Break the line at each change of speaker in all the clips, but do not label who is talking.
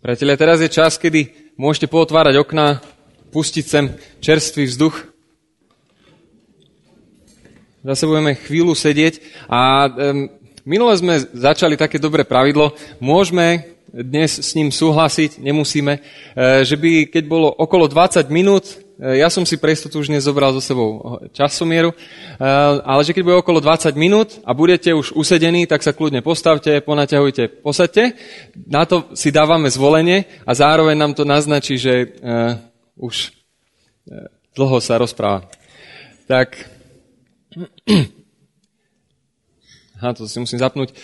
Priatelia, teraz je čas, kedy môžete pootvárať okná, pustiť sem čerstvý vzduch. Zase budeme chvíľu sedieť a um, minule sme začali také dobré pravidlo. Môžeme dnes s ním súhlasiť, nemusíme, e, že by keď bolo okolo 20 minút, ja som si pre istotu už nezobral so sebou časomieru, e, ale že keď bude okolo 20 minút a budete už usedení, tak sa kľudne postavte, ponaťahujte, posaďte. Na to si dávame zvolenie a zároveň nám to naznačí, že už dlho sa rozpráva. Tak, Aha, to si musím zapnúť.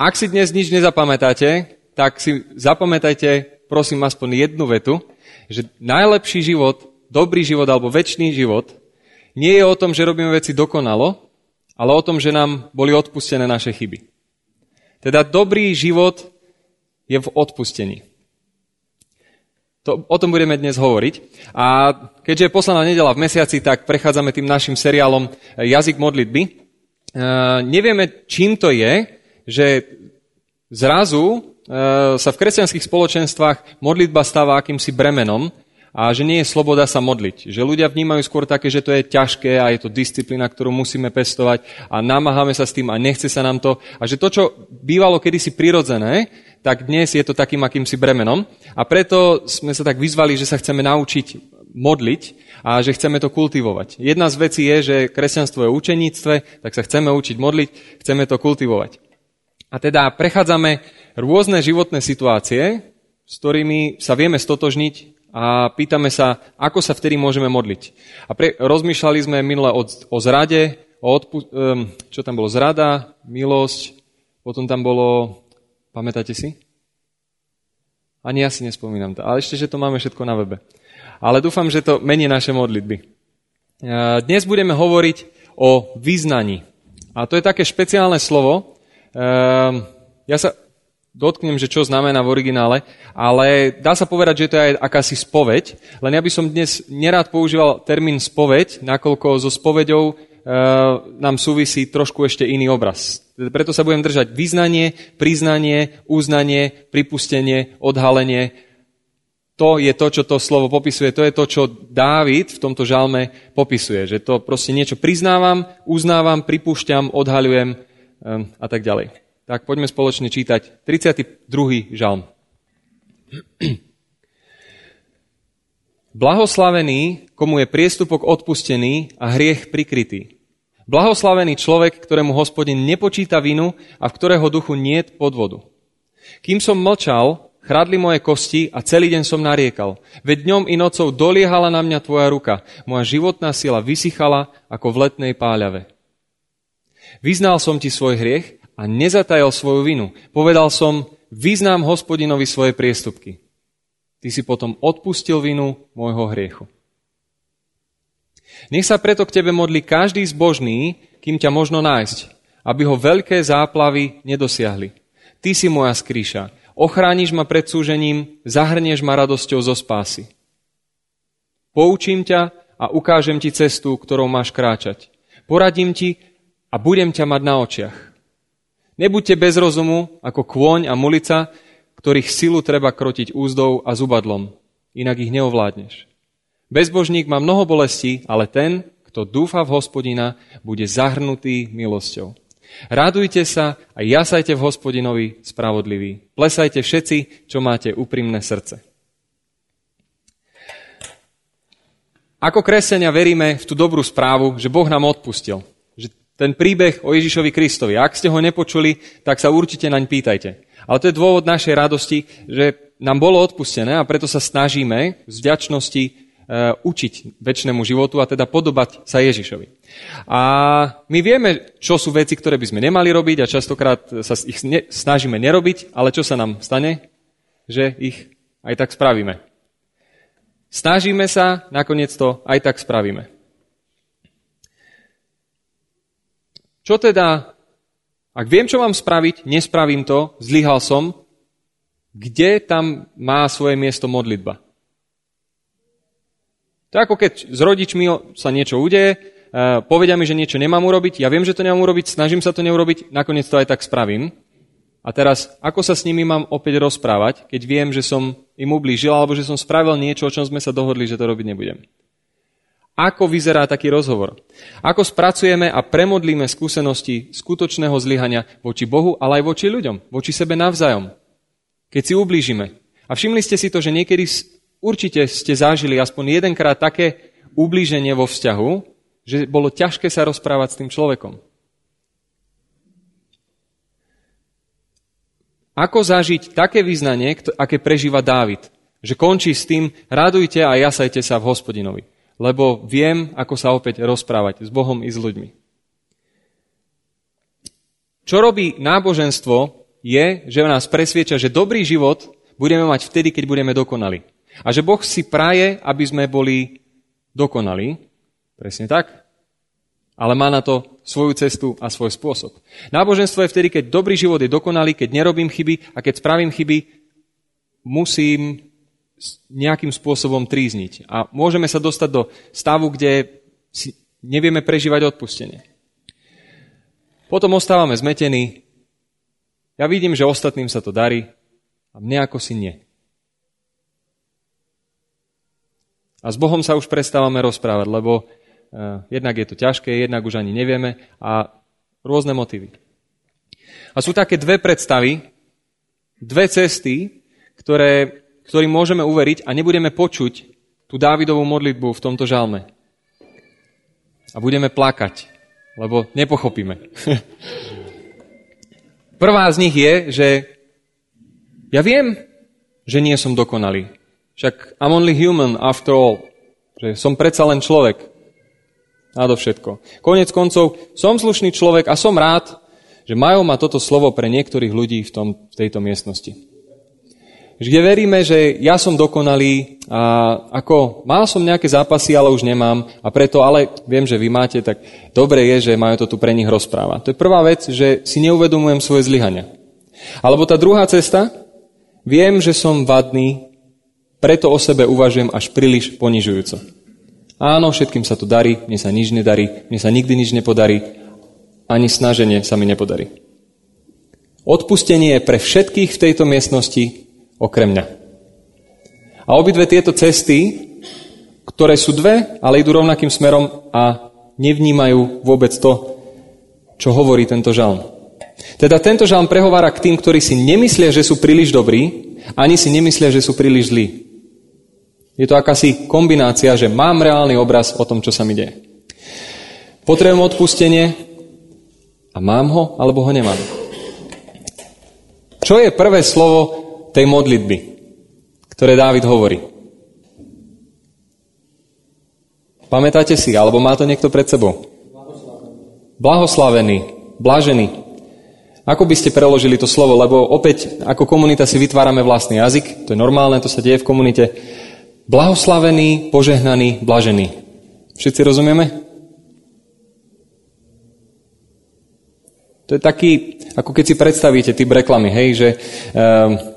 Ak si dnes nič nezapamätáte, tak si zapamätajte, prosím, aspoň jednu vetu, že najlepší život, dobrý život alebo väčší život nie je o tom, že robíme veci dokonalo, ale o tom, že nám boli odpustené naše chyby. Teda dobrý život je v odpustení. To, o tom budeme dnes hovoriť. A keďže je poslaná nedela v mesiaci, tak prechádzame tým našim seriálom Jazyk modlitby. E, nevieme, čím to je, že zrazu sa v kresťanských spoločenstvách modlitba stáva akýmsi bremenom a že nie je sloboda sa modliť. Že ľudia vnímajú skôr také, že to je ťažké a je to disciplína, ktorú musíme pestovať a namáhame sa s tým a nechce sa nám to. A že to, čo bývalo kedysi prirodzené, tak dnes je to takým akýmsi bremenom. A preto sme sa tak vyzvali, že sa chceme naučiť modliť a že chceme to kultivovať. Jedna z vecí je, že kresťanstvo je učeníctve, tak sa chceme učiť modliť, chceme to kultivovať. A teda prechádzame rôzne životné situácie, s ktorými sa vieme stotožniť a pýtame sa, ako sa vtedy môžeme modliť. A pre, rozmýšľali sme minule o, o zrade, o odpu, um, čo tam bolo, zrada, milosť, potom tam bolo, pamätáte si? Ani ja si nespomínam to, ale ešte, že to máme všetko na webe. Ale dúfam, že to mení naše modlitby. Dnes budeme hovoriť o význaní. A to je také špeciálne slovo, Um, ja sa dotknem, že čo znamená v originále, ale dá sa povedať, že to je aj akási spoveď, len ja by som dnes nerád používal termín spoveď, nakoľko so spoveďou uh, nám súvisí trošku ešte iný obraz. Preto sa budem držať vyznanie, priznanie, uznanie, pripustenie, odhalenie. To je to, čo to slovo popisuje, to je to, čo Dávid v tomto žalme popisuje. Že to proste niečo priznávam, uznávam, pripúšťam, odhaľujem, Ehm, a tak ďalej. Tak poďme spoločne čítať 32. žalm. Blahoslavený, komu je priestupok odpustený a hriech prikrytý. Blahoslavený človek, ktorému hospodin nepočíta vinu a v ktorého duchu nie podvodu. Kým som mlčal, chradli moje kosti a celý deň som nariekal. Veď dňom i nocou doliehala na mňa tvoja ruka. Moja životná sila vysychala ako v letnej páľave. Vyznal som ti svoj hriech a nezatajal svoju vinu. Povedal som, vyznám hospodinovi svoje priestupky. Ty si potom odpustil vinu môjho hriechu. Nech sa preto k tebe modli každý zbožný, kým ťa možno nájsť, aby ho veľké záplavy nedosiahli. Ty si moja skríša, ochrániš ma pred súžením, zahrnieš ma radosťou zo spásy. Poučím ťa a ukážem ti cestu, ktorou máš kráčať. Poradím ti, a budem ťa mať na očiach. Nebuďte bez rozumu ako kôň a mulica, ktorých silu treba krotiť úzdou a zubadlom, inak ich neovládneš. Bezbožník má mnoho bolestí, ale ten, kto dúfa v hospodina, bude zahrnutý milosťou. Rádujte sa a jasajte v hospodinovi spravodlivý. Plesajte všetci, čo máte úprimné srdce. Ako kresenia veríme v tú dobrú správu, že Boh nám odpustil ten príbeh o Ježišovi Kristovi. Ak ste ho nepočuli, tak sa určite naň pýtajte. Ale to je dôvod našej radosti, že nám bolo odpustené a preto sa snažíme z vďačnosti e, učiť väčšnému životu a teda podobať sa Ježišovi. A my vieme, čo sú veci, ktoré by sme nemali robiť a častokrát sa ich snažíme nerobiť, ale čo sa nám stane? Že ich aj tak spravíme. Snažíme sa, nakoniec to aj tak spravíme. Čo teda, ak viem, čo mám spraviť, nespravím to, zlyhal som, kde tam má svoje miesto modlitba? To je ako keď s rodičmi sa niečo udeje, e, povedia mi, že niečo nemám urobiť, ja viem, že to nemám urobiť, snažím sa to neurobiť, nakoniec to aj tak spravím. A teraz, ako sa s nimi mám opäť rozprávať, keď viem, že som im ublížil, alebo že som spravil niečo, o čom sme sa dohodli, že to robiť nebudem. Ako vyzerá taký rozhovor? Ako spracujeme a premodlíme skúsenosti skutočného zlyhania voči Bohu, ale aj voči ľuďom, voči sebe navzájom, keď si ublížime. A všimli ste si to, že niekedy určite ste zažili aspoň jedenkrát také ublíženie vo vzťahu, že bolo ťažké sa rozprávať s tým človekom. Ako zažiť také význanie, aké prežíva Dávid? Že končí s tým, radujte a jasajte sa v hospodinovi. Lebo viem, ako sa opäť rozprávať s Bohom i s ľuďmi. Čo robí náboženstvo, je, že nás presvieča, že dobrý život budeme mať vtedy, keď budeme dokonali. A že Boh si praje, aby sme boli dokonali. Presne tak ale má na to svoju cestu a svoj spôsob. Náboženstvo je vtedy, keď dobrý život je dokonalý, keď nerobím chyby a keď spravím chyby, musím nejakým spôsobom trízniť. A môžeme sa dostať do stavu, kde si nevieme prežívať odpustenie. Potom ostávame zmetení. Ja vidím, že ostatným sa to darí a mne ako si nie. A s Bohom sa už prestávame rozprávať, lebo Eh, jednak je to ťažké, jednak už ani nevieme a rôzne motívy. A sú také dve predstavy, dve cesty, ktoré, ktorým môžeme uveriť a nebudeme počuť tú Dávidovú modlitbu v tomto žalme. A budeme plakať, lebo nepochopíme. Prvá z nich je, že ja viem, že nie som dokonalý. Však I'm only human after all. Že som predsa len človek všetko. Konec koncov, som slušný človek a som rád, že majú ma toto slovo pre niektorých ľudí v, tom, v tejto miestnosti. Kde veríme, že ja som dokonalý a ako mal som nejaké zápasy, ale už nemám a preto, ale viem, že vy máte, tak dobre je, že majú to tu pre nich rozprávať. To je prvá vec, že si neuvedomujem svoje zlyhania. Alebo tá druhá cesta, viem, že som vadný, preto o sebe uvažujem až príliš ponižujúco. Áno, všetkým sa to darí, mne sa nič nedarí, mne sa nikdy nič nepodarí, ani snaženie sa mi nepodarí. Odpustenie je pre všetkých v tejto miestnosti okrem mňa. A obidve tieto cesty, ktoré sú dve, ale idú rovnakým smerom a nevnímajú vôbec to, čo hovorí tento žalm. Teda tento žalm prehovára k tým, ktorí si nemyslia, že sú príliš dobrí, ani si nemyslia, že sú príliš zlí. Je to akási kombinácia, že mám reálny obraz o tom, čo sa mi deje. Potrebujem odpustenie a mám ho, alebo ho nemám. Čo je prvé slovo tej modlitby, ktoré Dávid hovorí? Pamätáte si, alebo má to niekto pred sebou? Blahoslavený, blažený. Ako by ste preložili to slovo? Lebo opäť, ako komunita si vytvárame vlastný jazyk, to je normálne, to sa deje v komunite. Blahoslavený, požehnaný, blažený. Všetci rozumieme? To je taký, ako keď si predstavíte typ reklamy, hej, že um,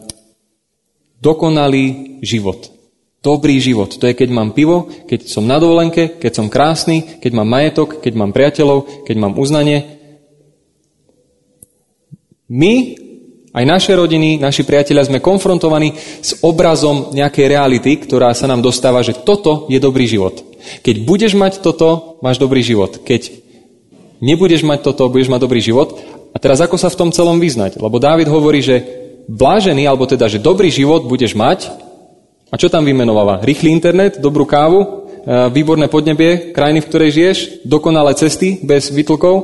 dokonalý život. Dobrý život. To je, keď mám pivo, keď som na dovolenke, keď som krásny, keď mám majetok, keď mám priateľov, keď mám uznanie. My aj naše rodiny, naši priatelia sme konfrontovaní s obrazom nejakej reality, ktorá sa nám dostáva, že toto je dobrý život. Keď budeš mať toto, máš dobrý život. Keď nebudeš mať toto, budeš mať dobrý život. A teraz ako sa v tom celom vyznať? Lebo Dávid hovorí, že blážený, alebo teda, že dobrý život budeš mať. A čo tam vymenováva? Rýchly internet, dobrú kávu, e, výborné podnebie, krajiny, v ktorej žiješ, dokonalé cesty bez vytlkov, e,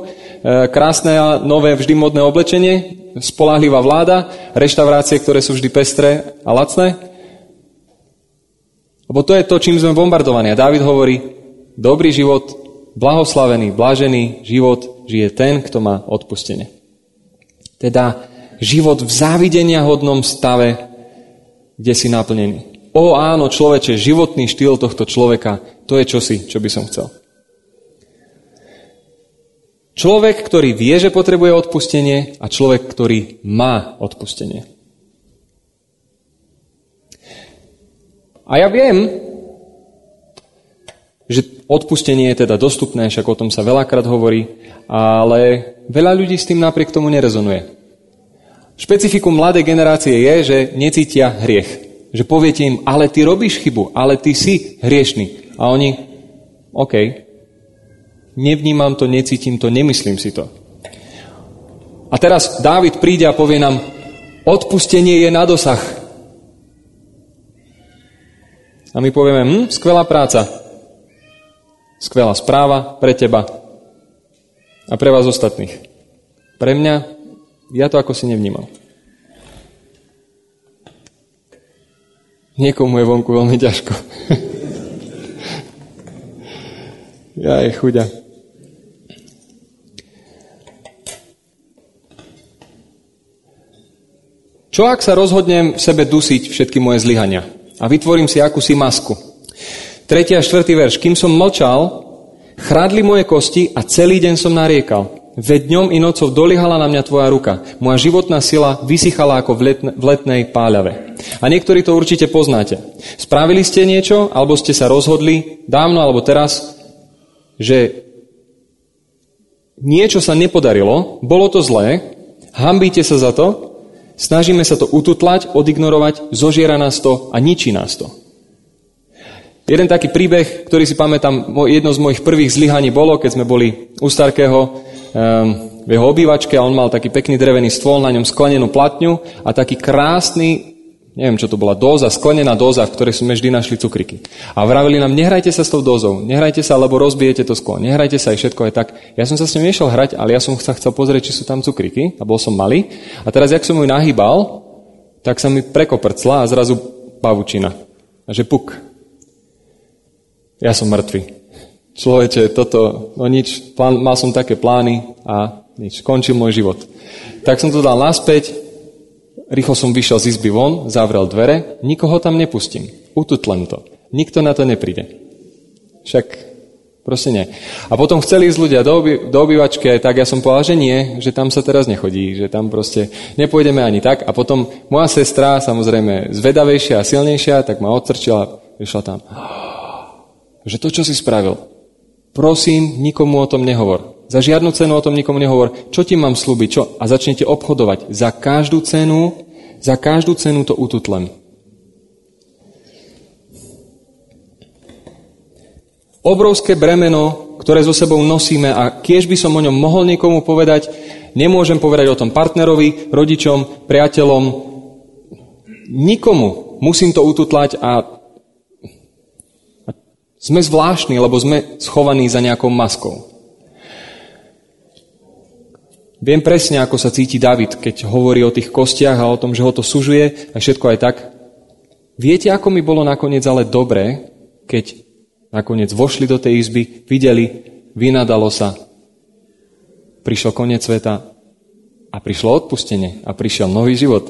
krásne a nové vždy modné oblečenie, spolahlivá vláda, reštaurácie, ktoré sú vždy pestré a lacné. Lebo to je to, čím sme bombardovaní. A Dávid hovorí, dobrý život, blahoslavený, blažený život žije ten, kto má odpustenie. Teda život v závidenia hodnom stave, kde si naplnený. O áno, človeče, životný štýl tohto človeka, to je čosi, čo by som chcel. Človek, ktorý vie, že potrebuje odpustenie a človek, ktorý má odpustenie. A ja viem, že odpustenie je teda dostupné, však o tom sa veľakrát hovorí, ale veľa ľudí s tým napriek tomu nerezonuje. Špecifikum mladej generácie je, že necítia hriech. Že poviete im, ale ty robíš chybu, ale ty si hriešný. A oni, OK, nevnímam to, necítim to, nemyslím si to. A teraz Dávid príde a povie nám, odpustenie je na dosah. A my povieme, hm, skvelá práca, skvelá správa pre teba a pre vás ostatných. Pre mňa, ja to ako si nevnímal. Niekomu je vonku veľmi ťažko. ja je chuďa. Čo ak sa rozhodnem v sebe dusiť všetky moje zlyhania a vytvorím si akúsi masku? 3. a 4. verš. Kým som mlčal, chrádli moje kosti a celý deň som nariekal. Veď dňom i nocou dolihala na mňa tvoja ruka. Moja životná sila vysychala ako v, v letnej páľave. A niektorí to určite poznáte. Spravili ste niečo, alebo ste sa rozhodli, dávno alebo teraz, že niečo sa nepodarilo, bolo to zlé, hambíte sa za to Snažíme sa to ututlať, odignorovať, zožiera nás to a ničí nás to. Jeden taký príbeh, ktorý si pamätám, jedno z mojich prvých zlyhaní bolo, keď sme boli u Starkého v jeho obývačke a on mal taký pekný drevený stôl, na ňom sklenenú platňu a taký krásny neviem čo to bola, dóza, sklenená dóza, v ktorej sme vždy našli cukriky. A vravili nám, nehrajte sa s tou dózou, nehrajte sa, lebo rozbijete to sklo, nehrajte sa aj všetko je tak. Ja som sa s ním nešiel hrať, ale ja som sa chcel pozrieť, či sú tam cukriky a bol som malý. A teraz, jak som ju nahýbal, tak sa mi prekoprcla a zrazu pavučina. Že puk. Ja som mŕtvy. Človeče, toto, no nič, plán, mal som také plány a nič, skončil môj život. Tak som to dal naspäť, Rýchlo som vyšiel z izby von, zavrel dvere, nikoho tam nepustím. Ututlem to. Nikto na to nepríde. Však proste nie. A potom chceli ísť ľudia do, oby, do obývačky aj tak, ja som povedal, že nie, že tam sa teraz nechodí, že tam proste nepôjdeme ani tak. A potom moja sestra, samozrejme zvedavejšia a silnejšia, tak ma odstrčila, vyšla tam. Že to, čo si spravil, prosím, nikomu o tom nehovor. Za žiadnu cenu o tom nikomu nehovor. Čo ti mám slúbiť? Čo? A začnete obchodovať. Za každú cenu, za každú cenu to ututlem. Obrovské bremeno, ktoré so sebou nosíme a kiež by som o ňom mohol niekomu povedať, nemôžem povedať o tom partnerovi, rodičom, priateľom, nikomu. Musím to ututlať a, sme zvláštni, lebo sme schovaní za nejakou maskou. Viem presne, ako sa cíti David, keď hovorí o tých kostiach a o tom, že ho to sužuje a všetko aj tak. Viete, ako mi bolo nakoniec ale dobré, keď nakoniec vošli do tej izby, videli, vynadalo sa, prišiel koniec sveta a prišlo odpustenie a prišiel nový život.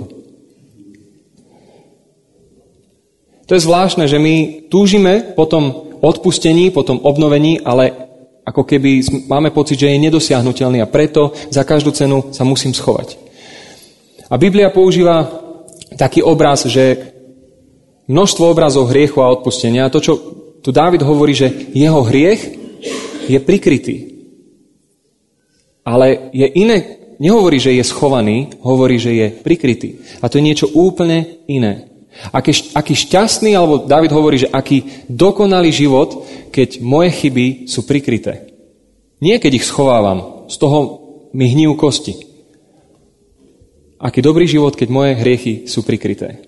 To je zvláštne, že my túžime po tom odpustení, po tom obnovení, ale ako keby máme pocit, že je nedosiahnutelný a preto za každú cenu sa musím schovať. A Biblia používa taký obraz, že množstvo obrazov hriechu a odpustenia. A to, čo tu Dávid hovorí, že jeho hriech je prikrytý. Ale je iné, nehovorí, že je schovaný, hovorí, že je prikrytý. A to je niečo úplne iné. Aký, aký šťastný, alebo David hovorí, že aký dokonalý život, keď moje chyby sú prikryté. Nie keď ich schovávam, z toho mi hníjú kosti. Aký dobrý život, keď moje hriechy sú prikryté.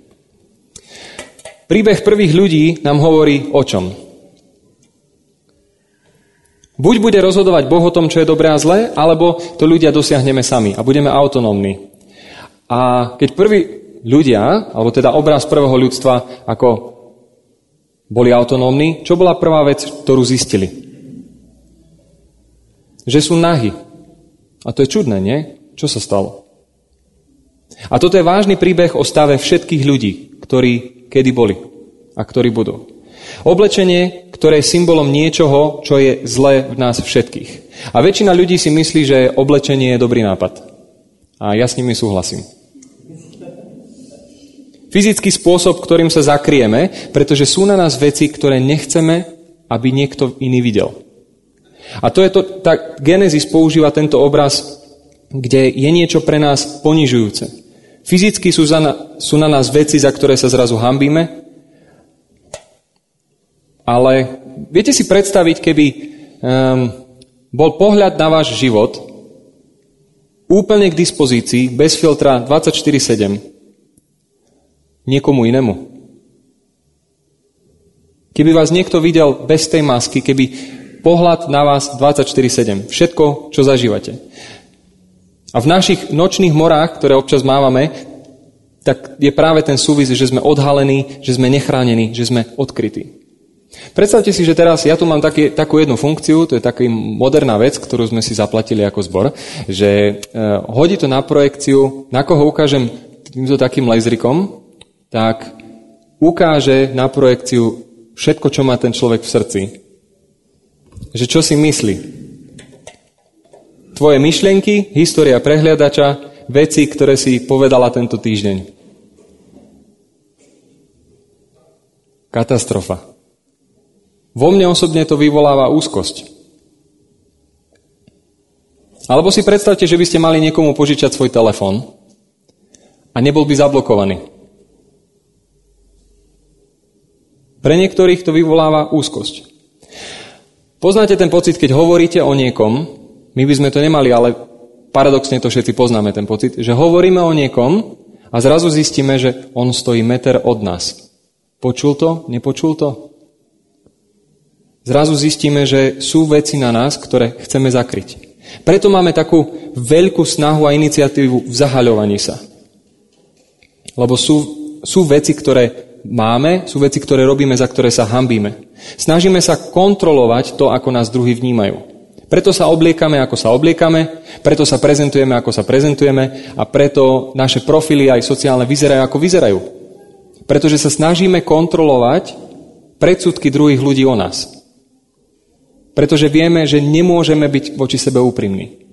Príbeh prvých ľudí nám hovorí o čom? Buď bude rozhodovať Boh o tom, čo je dobré a zlé, alebo to ľudia dosiahneme sami a budeme autonómni. A keď prví ľudia, alebo teda obraz prvého ľudstva, ako boli autonómni, čo bola prvá vec, ktorú zistili? Že sú nahy. A to je čudné, nie? Čo sa stalo? A toto je vážny príbeh o stave všetkých ľudí, ktorí kedy boli a ktorí budú. Oblečenie, ktoré je symbolom niečoho, čo je zlé v nás všetkých. A väčšina ľudí si myslí, že oblečenie je dobrý nápad. A ja s nimi súhlasím. Fyzický spôsob, ktorým sa zakrieme, pretože sú na nás veci, ktoré nechceme, aby niekto iný videl. A to je to, tak Genesis používa tento obraz, kde je niečo pre nás ponižujúce. Fyzicky sú, za na, sú na nás veci, za ktoré sa zrazu hambíme, ale viete si predstaviť, keby um, bol pohľad na váš život úplne k dispozícii, bez filtra 24-7, niekomu inému. Keby vás niekto videl bez tej masky, keby pohľad na vás 24-7, všetko, čo zažívate. A v našich nočných morách, ktoré občas mávame, tak je práve ten súvis, že sme odhalení, že sme nechránení, že sme odkrytí. Predstavte si, že teraz ja tu mám taký, takú jednu funkciu, to je taká moderná vec, ktorú sme si zaplatili ako zbor, že e, hodí to na projekciu, na koho ukážem týmto takým laserkom, tak ukáže na projekciu všetko, čo má ten človek v srdci. Že čo si myslí, tvoje myšlienky, história prehliadača, veci, ktoré si povedala tento týždeň. Katastrofa. Vo mne osobne to vyvoláva úzkosť. Alebo si predstavte, že by ste mali niekomu požičať svoj telefón a nebol by zablokovaný. Pre niektorých to vyvoláva úzkosť. Poznáte ten pocit, keď hovoríte o niekom my by sme to nemali, ale paradoxne to všetci poznáme, ten pocit, že hovoríme o niekom a zrazu zistíme, že on stojí meter od nás. Počul to? Nepočul to? Zrazu zistíme, že sú veci na nás, ktoré chceme zakryť. Preto máme takú veľkú snahu a iniciatívu v zahaľovaní sa. Lebo sú, sú veci, ktoré máme, sú veci, ktoré robíme, za ktoré sa hambíme. Snažíme sa kontrolovať to, ako nás druhí vnímajú. Preto sa obliekame, ako sa obliekame, preto sa prezentujeme, ako sa prezentujeme a preto naše profily aj sociálne vyzerajú, ako vyzerajú. Pretože sa snažíme kontrolovať predsudky druhých ľudí o nás. Pretože vieme, že nemôžeme byť voči sebe úprimní.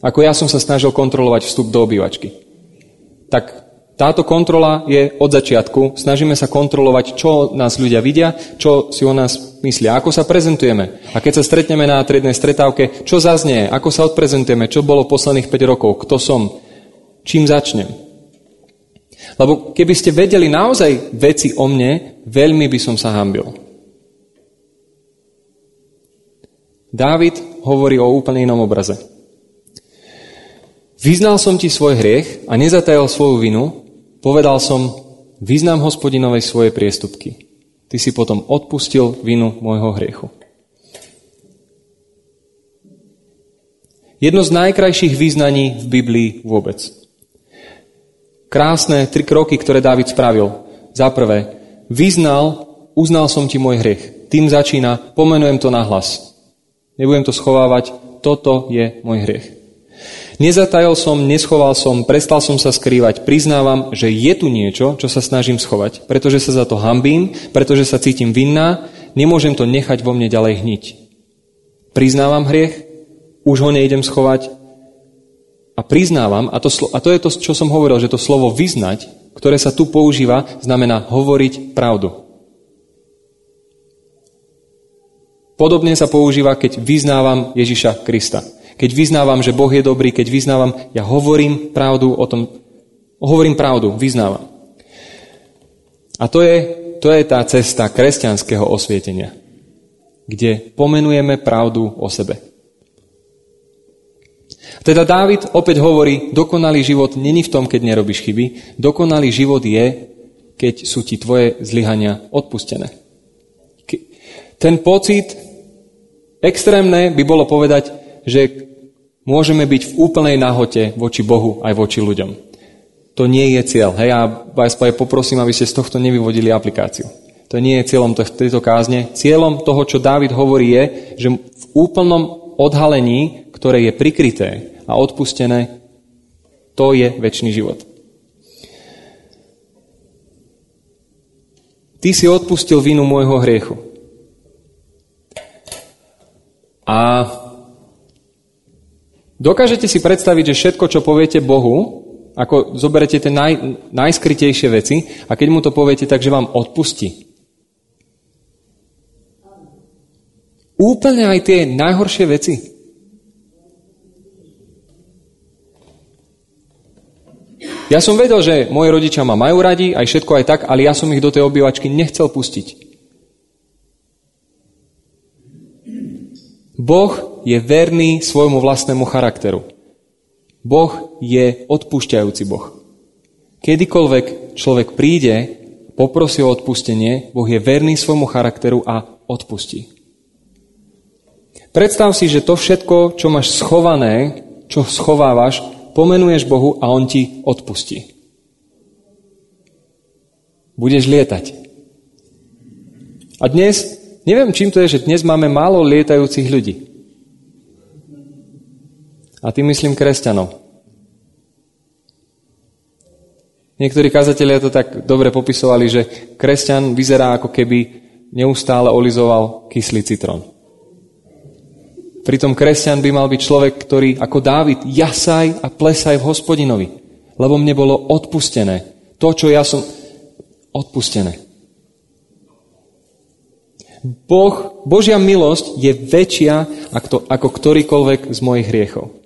Ako ja som sa snažil kontrolovať vstup do obývačky. Tak táto kontrola je od začiatku. Snažíme sa kontrolovať, čo nás ľudia vidia, čo si o nás myslia, ako sa prezentujeme. A keď sa stretneme na triednej stretávke, čo zaznie, ako sa odprezentujeme, čo bolo posledných 5 rokov, kto som, čím začnem. Lebo keby ste vedeli naozaj veci o mne, veľmi by som sa hambil. Dávid hovorí o úplne inom obraze. Vyznal som ti svoj hriech a nezatajal svoju vinu, Povedal som, vyznám hospodinovej svoje priestupky. Ty si potom odpustil vinu môjho hriechu. Jedno z najkrajších význaní v Biblii vôbec. Krásne tri kroky, ktoré Dávid spravil. Za prvé, vyznal, uznal som ti môj hriech. Tým začína, pomenujem to na hlas. Nebudem to schovávať, toto je môj hriech. Nezatajal som, neschoval som, prestal som sa skrývať. Priznávam, že je tu niečo, čo sa snažím schovať, pretože sa za to hambím, pretože sa cítim vinná, nemôžem to nechať vo mne ďalej hniť. Priznávam hriech, už ho nejdem schovať a priznávam, a to, a to je to, čo som hovoril, že to slovo vyznať, ktoré sa tu používa, znamená hovoriť pravdu. Podobne sa používa, keď vyznávam Ježiša Krista keď vyznávam, že Boh je dobrý, keď vyznávam, ja hovorím pravdu o tom, hovorím pravdu, vyznávam. A to je, to je tá cesta kresťanského osvietenia, kde pomenujeme pravdu o sebe. Teda Dávid opäť hovorí, dokonalý život není v tom, keď nerobíš chyby, dokonalý život je, keď sú ti tvoje zlyhania odpustené. Ten pocit extrémne by bolo povedať, že môžeme byť v úplnej nahote voči Bohu aj voči ľuďom. To nie je cieľ. Hej, ja vás poprosím, aby ste z tohto nevyvodili aplikáciu. To nie je cieľom tejto kázne. Cieľom toho, čo Dávid hovorí, je, že v úplnom odhalení, ktoré je prikryté a odpustené, to je väčší život. Ty si odpustil vinu môjho hriechu. A Dokážete si predstaviť, že všetko, čo poviete Bohu, ako zoberete tie naj, najskrytejšie veci a keď mu to poviete, takže vám odpustí. Úplne aj tie najhoršie veci. Ja som vedel, že moji rodičia ma majú radi, aj všetko aj tak, ale ja som ich do tej obývačky nechcel pustiť. Boh je verný svojmu vlastnému charakteru. Boh je odpúšťajúci Boh. Kedykoľvek človek príde, poprosí o odpustenie, Boh je verný svojmu charakteru a odpustí. Predstav si, že to všetko, čo máš schované, čo schovávaš, pomenuješ Bohu a On ti odpustí. Budeš lietať. A dnes Neviem, čím to je, že dnes máme málo lietajúcich ľudí. A tým myslím kresťanov. Niektorí kazatelia to tak dobre popisovali, že kresťan vyzerá ako keby neustále olizoval kyslý citrón. Pritom kresťan by mal byť človek, ktorý ako Dávid jasaj a plesaj v hospodinovi, lebo mne bolo odpustené. To, čo ja som odpustené. Boh, Božia milosť je väčšia ako, ako ktorýkoľvek z mojich hriechov.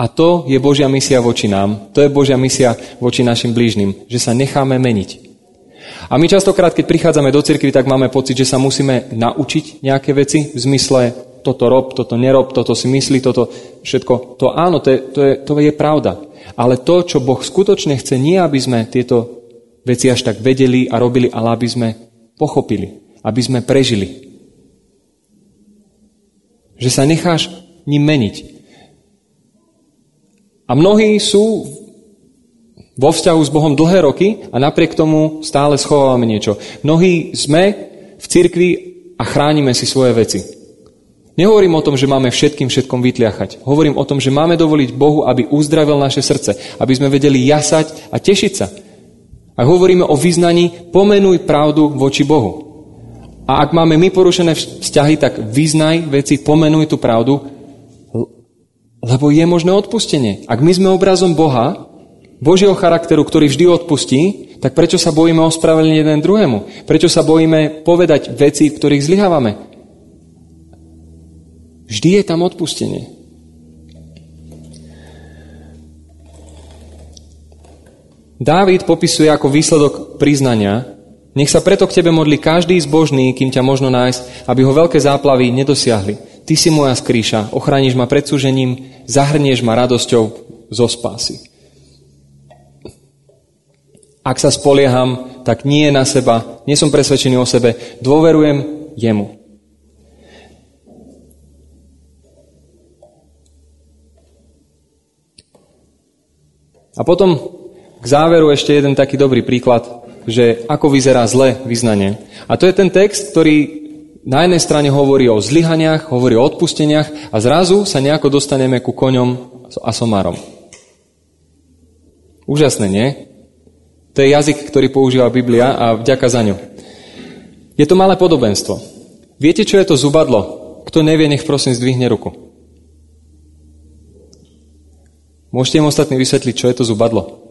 A to je Božia misia voči nám, to je Božia misia voči našim blížnym, že sa necháme meniť. A my častokrát, keď prichádzame do cirkvi, tak máme pocit, že sa musíme naučiť nejaké veci v zmysle toto rob, toto nerob, toto si myslí, toto všetko. To áno, to je, to je, to je pravda. Ale to, čo Boh skutočne chce, nie aby sme tieto veci až tak vedeli a robili, ale aby sme pochopili, aby sme prežili. Že sa necháš ním meniť. A mnohí sú vo vzťahu s Bohom dlhé roky a napriek tomu stále schovávame niečo. Mnohí sme v cirkvi a chránime si svoje veci. Nehovorím o tom, že máme všetkým všetkom vytliachať. Hovorím o tom, že máme dovoliť Bohu, aby uzdravil naše srdce, aby sme vedeli jasať a tešiť sa. Ak hovoríme o vyznaní, pomenuj pravdu voči Bohu. A ak máme my porušené vzťahy, tak vyznaj veci, pomenuj tú pravdu, lebo je možné odpustenie. Ak my sme obrazom Boha, Božieho charakteru, ktorý vždy odpustí, tak prečo sa bojíme ospravedlniť jeden druhému? Prečo sa bojíme povedať veci, v ktorých zlyhávame? Vždy je tam odpustenie. Dávid popisuje ako výsledok priznania, nech sa preto k tebe modli každý zbožný, kým ťa možno nájsť, aby ho veľké záplavy nedosiahli. Ty si moja skríša, ochrániš ma pred súžením, zahrnieš ma radosťou zo spásy. Ak sa spolieham, tak nie na seba, nie som presvedčený o sebe, dôverujem jemu. A potom k záveru ešte jeden taký dobrý príklad, že ako vyzerá zlé vyznanie. A to je ten text, ktorý na jednej strane hovorí o zlyhaniach, hovorí o odpusteniach a zrazu sa nejako dostaneme ku koňom a somárom. Úžasné, nie? To je jazyk, ktorý používa Biblia a vďaka za ňu. Je to malé podobenstvo. Viete, čo je to zubadlo? Kto nevie, nech prosím zdvihne ruku. Môžete im ostatní vysvetliť, čo je to zubadlo?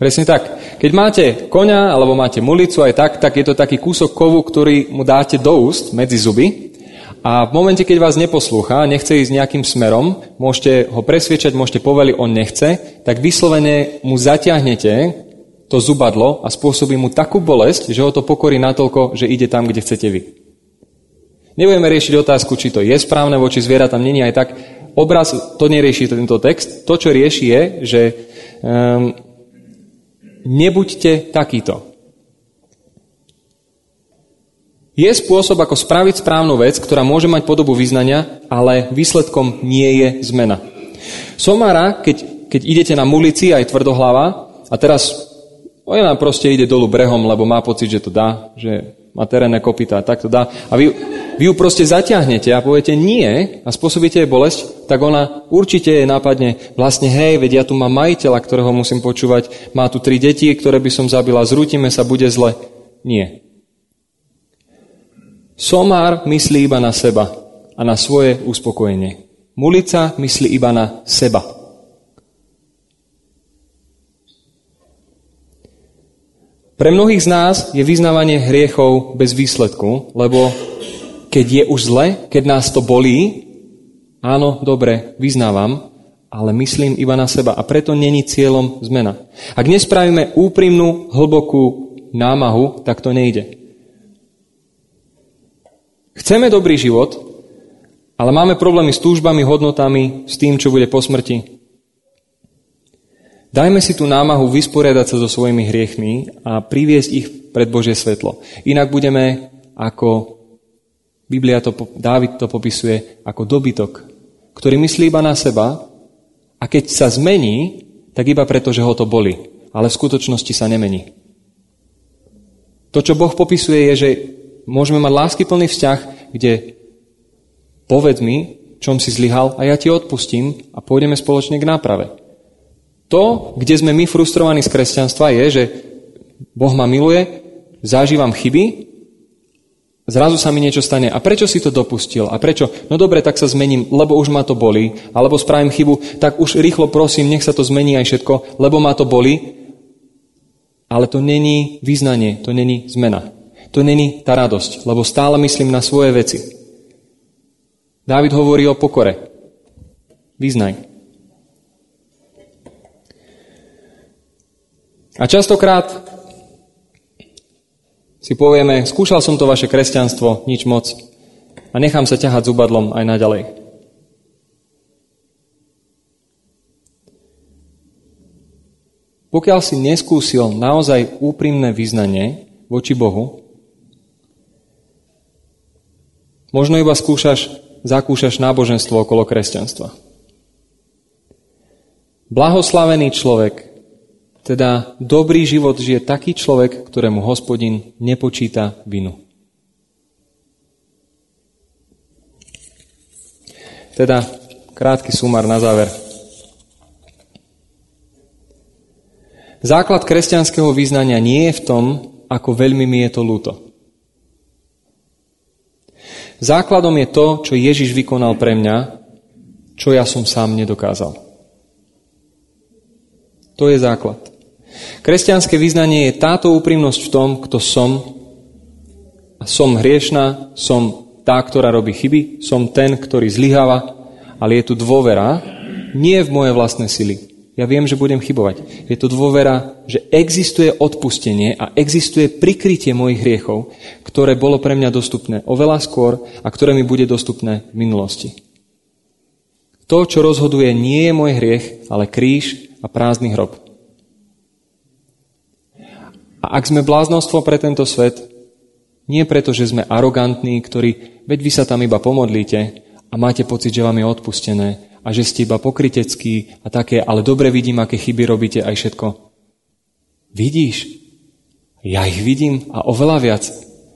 Presne tak. Keď máte koňa alebo máte mulicu aj tak, tak je to taký kúsok kovu, ktorý mu dáte do úst medzi zuby a v momente, keď vás neposlúcha, nechce ísť nejakým smerom, môžete ho presviečať, môžete poveli, on nechce, tak vyslovene mu zatiahnete to zubadlo a spôsobí mu takú bolesť, že ho to pokorí natoľko, že ide tam, kde chcete vy. Nebudeme riešiť otázku, či to je správne voči zvieratám, není aj tak. Obraz to nerieši tento text. To, čo rieši, je, že um, nebuďte takýto. Je spôsob, ako spraviť správnu vec, ktorá môže mať podobu vyznania, ale výsledkom nie je zmena. Somára, keď, keď idete na mulici aj tvrdohlava a teraz ona proste ide dolu brehom, lebo má pocit, že to dá, že má terénne kopytá, tak to dá. A vy, vy ju proste zatiahnete a poviete nie a spôsobíte jej bolesť, tak ona určite jej nápadne vlastne, hej, veď ja tu mám majiteľa, ktorého musím počúvať, má tu tri deti, ktoré by som zabila, zrútime sa, bude zle. Nie. Somár myslí iba na seba a na svoje uspokojenie. Mulica myslí iba na seba. Pre mnohých z nás je vyznávanie hriechov bez výsledku, lebo keď je už zle, keď nás to bolí, áno, dobre, vyznávam, ale myslím iba na seba a preto není cieľom zmena. Ak nespravíme úprimnú, hlbokú námahu, tak to nejde. Chceme dobrý život, ale máme problémy s túžbami, hodnotami, s tým, čo bude po smrti. Dajme si tú námahu vysporiadať sa so svojimi hriechmi a priviesť ich pred Božie svetlo. Inak budeme ako Biblia to, Dávid to popisuje ako dobytok, ktorý myslí iba na seba a keď sa zmení, tak iba preto, že ho to boli. Ale v skutočnosti sa nemení. To, čo Boh popisuje, je, že môžeme mať láskyplný vzťah, kde povedz mi, čom si zlyhal a ja ti odpustím a pôjdeme spoločne k náprave. To, kde sme my frustrovaní z kresťanstva, je, že Boh ma miluje, zažívam chyby, zrazu sa mi niečo stane. A prečo si to dopustil? A prečo? No dobre, tak sa zmením, lebo už ma to bolí. Alebo spravím chybu, tak už rýchlo prosím, nech sa to zmení aj všetko, lebo ma to bolí. Ale to není význanie, to není zmena. To není tá radosť, lebo stále myslím na svoje veci. Dávid hovorí o pokore. Význaj. A častokrát si povieme, skúšal som to vaše kresťanstvo, nič moc. A nechám sa ťahať zubadlom aj naďalej. Pokiaľ si neskúsil naozaj úprimné vyznanie voči Bohu, možno iba skúšaš, zakúšaš náboženstvo okolo kresťanstva. Blahoslavený človek teda dobrý život žije taký človek, ktorému hospodin nepočíta vinu. Teda krátky sumár na záver. Základ kresťanského význania nie je v tom, ako veľmi mi je to ľúto. Základom je to, čo Ježiš vykonal pre mňa, čo ja som sám nedokázal. To je základ. Kresťanské význanie je táto úprimnosť v tom, kto som. A som hriešná, som tá, ktorá robí chyby, som ten, ktorý zlyháva, ale je tu dôvera, nie v moje vlastné sily. Ja viem, že budem chybovať. Je tu dôvera, že existuje odpustenie a existuje prikrytie mojich hriechov, ktoré bolo pre mňa dostupné oveľa skôr a ktoré mi bude dostupné v minulosti. To, čo rozhoduje, nie je môj hriech, ale kríž a prázdny hrob. A ak sme bláznostvo pre tento svet, nie preto, že sme arogantní, ktorí, veď vy sa tam iba pomodlíte a máte pocit, že vám je odpustené a že ste iba pokryteckí a také, ale dobre vidím, aké chyby robíte aj všetko. Vidíš? Ja ich vidím a oveľa viac.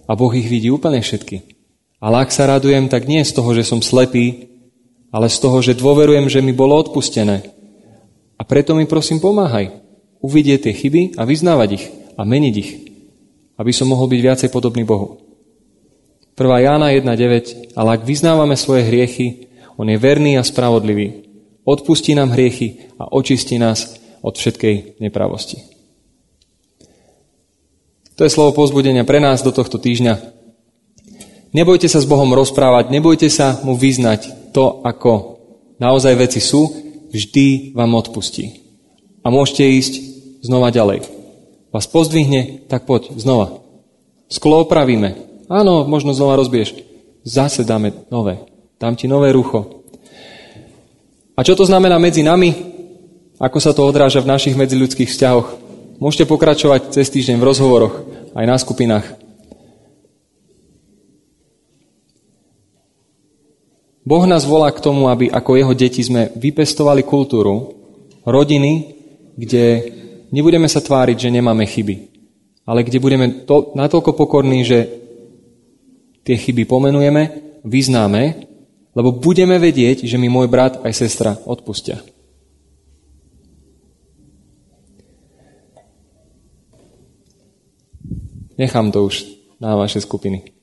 A Boh ich vidí úplne všetky. Ale ak sa radujem, tak nie z toho, že som slepý, ale z toho, že dôverujem, že mi bolo odpustené. A preto mi prosím pomáhaj. Uvidieť tie chyby a vyznávať ich a meniť ich, aby som mohol byť viacej podobný Bohu. 1. Jána 1.9 Ale ak vyznávame svoje hriechy, On je verný a spravodlivý. Odpustí nám hriechy a očistí nás od všetkej nepravosti. To je slovo pozbudenia pre nás do tohto týždňa. Nebojte sa s Bohom rozprávať, nebojte sa mu vyznať to, ako naozaj veci sú, vždy vám odpustí. A môžete ísť znova ďalej vás pozdvihne, tak poď, znova. Sklo opravíme. Áno, možno znova rozbiješ. Zase dáme nové. Dám ti nové rucho. A čo to znamená medzi nami? Ako sa to odráža v našich medziľudských vzťahoch? Môžete pokračovať cez týždeň v rozhovoroch, aj na skupinách. Boh nás volá k tomu, aby ako jeho deti sme vypestovali kultúru rodiny, kde nebudeme sa tváriť, že nemáme chyby, ale kde budeme to, natoľko pokorní, že tie chyby pomenujeme, vyznáme, lebo budeme vedieť, že mi môj brat aj sestra odpustia. Nechám to už na vaše skupiny.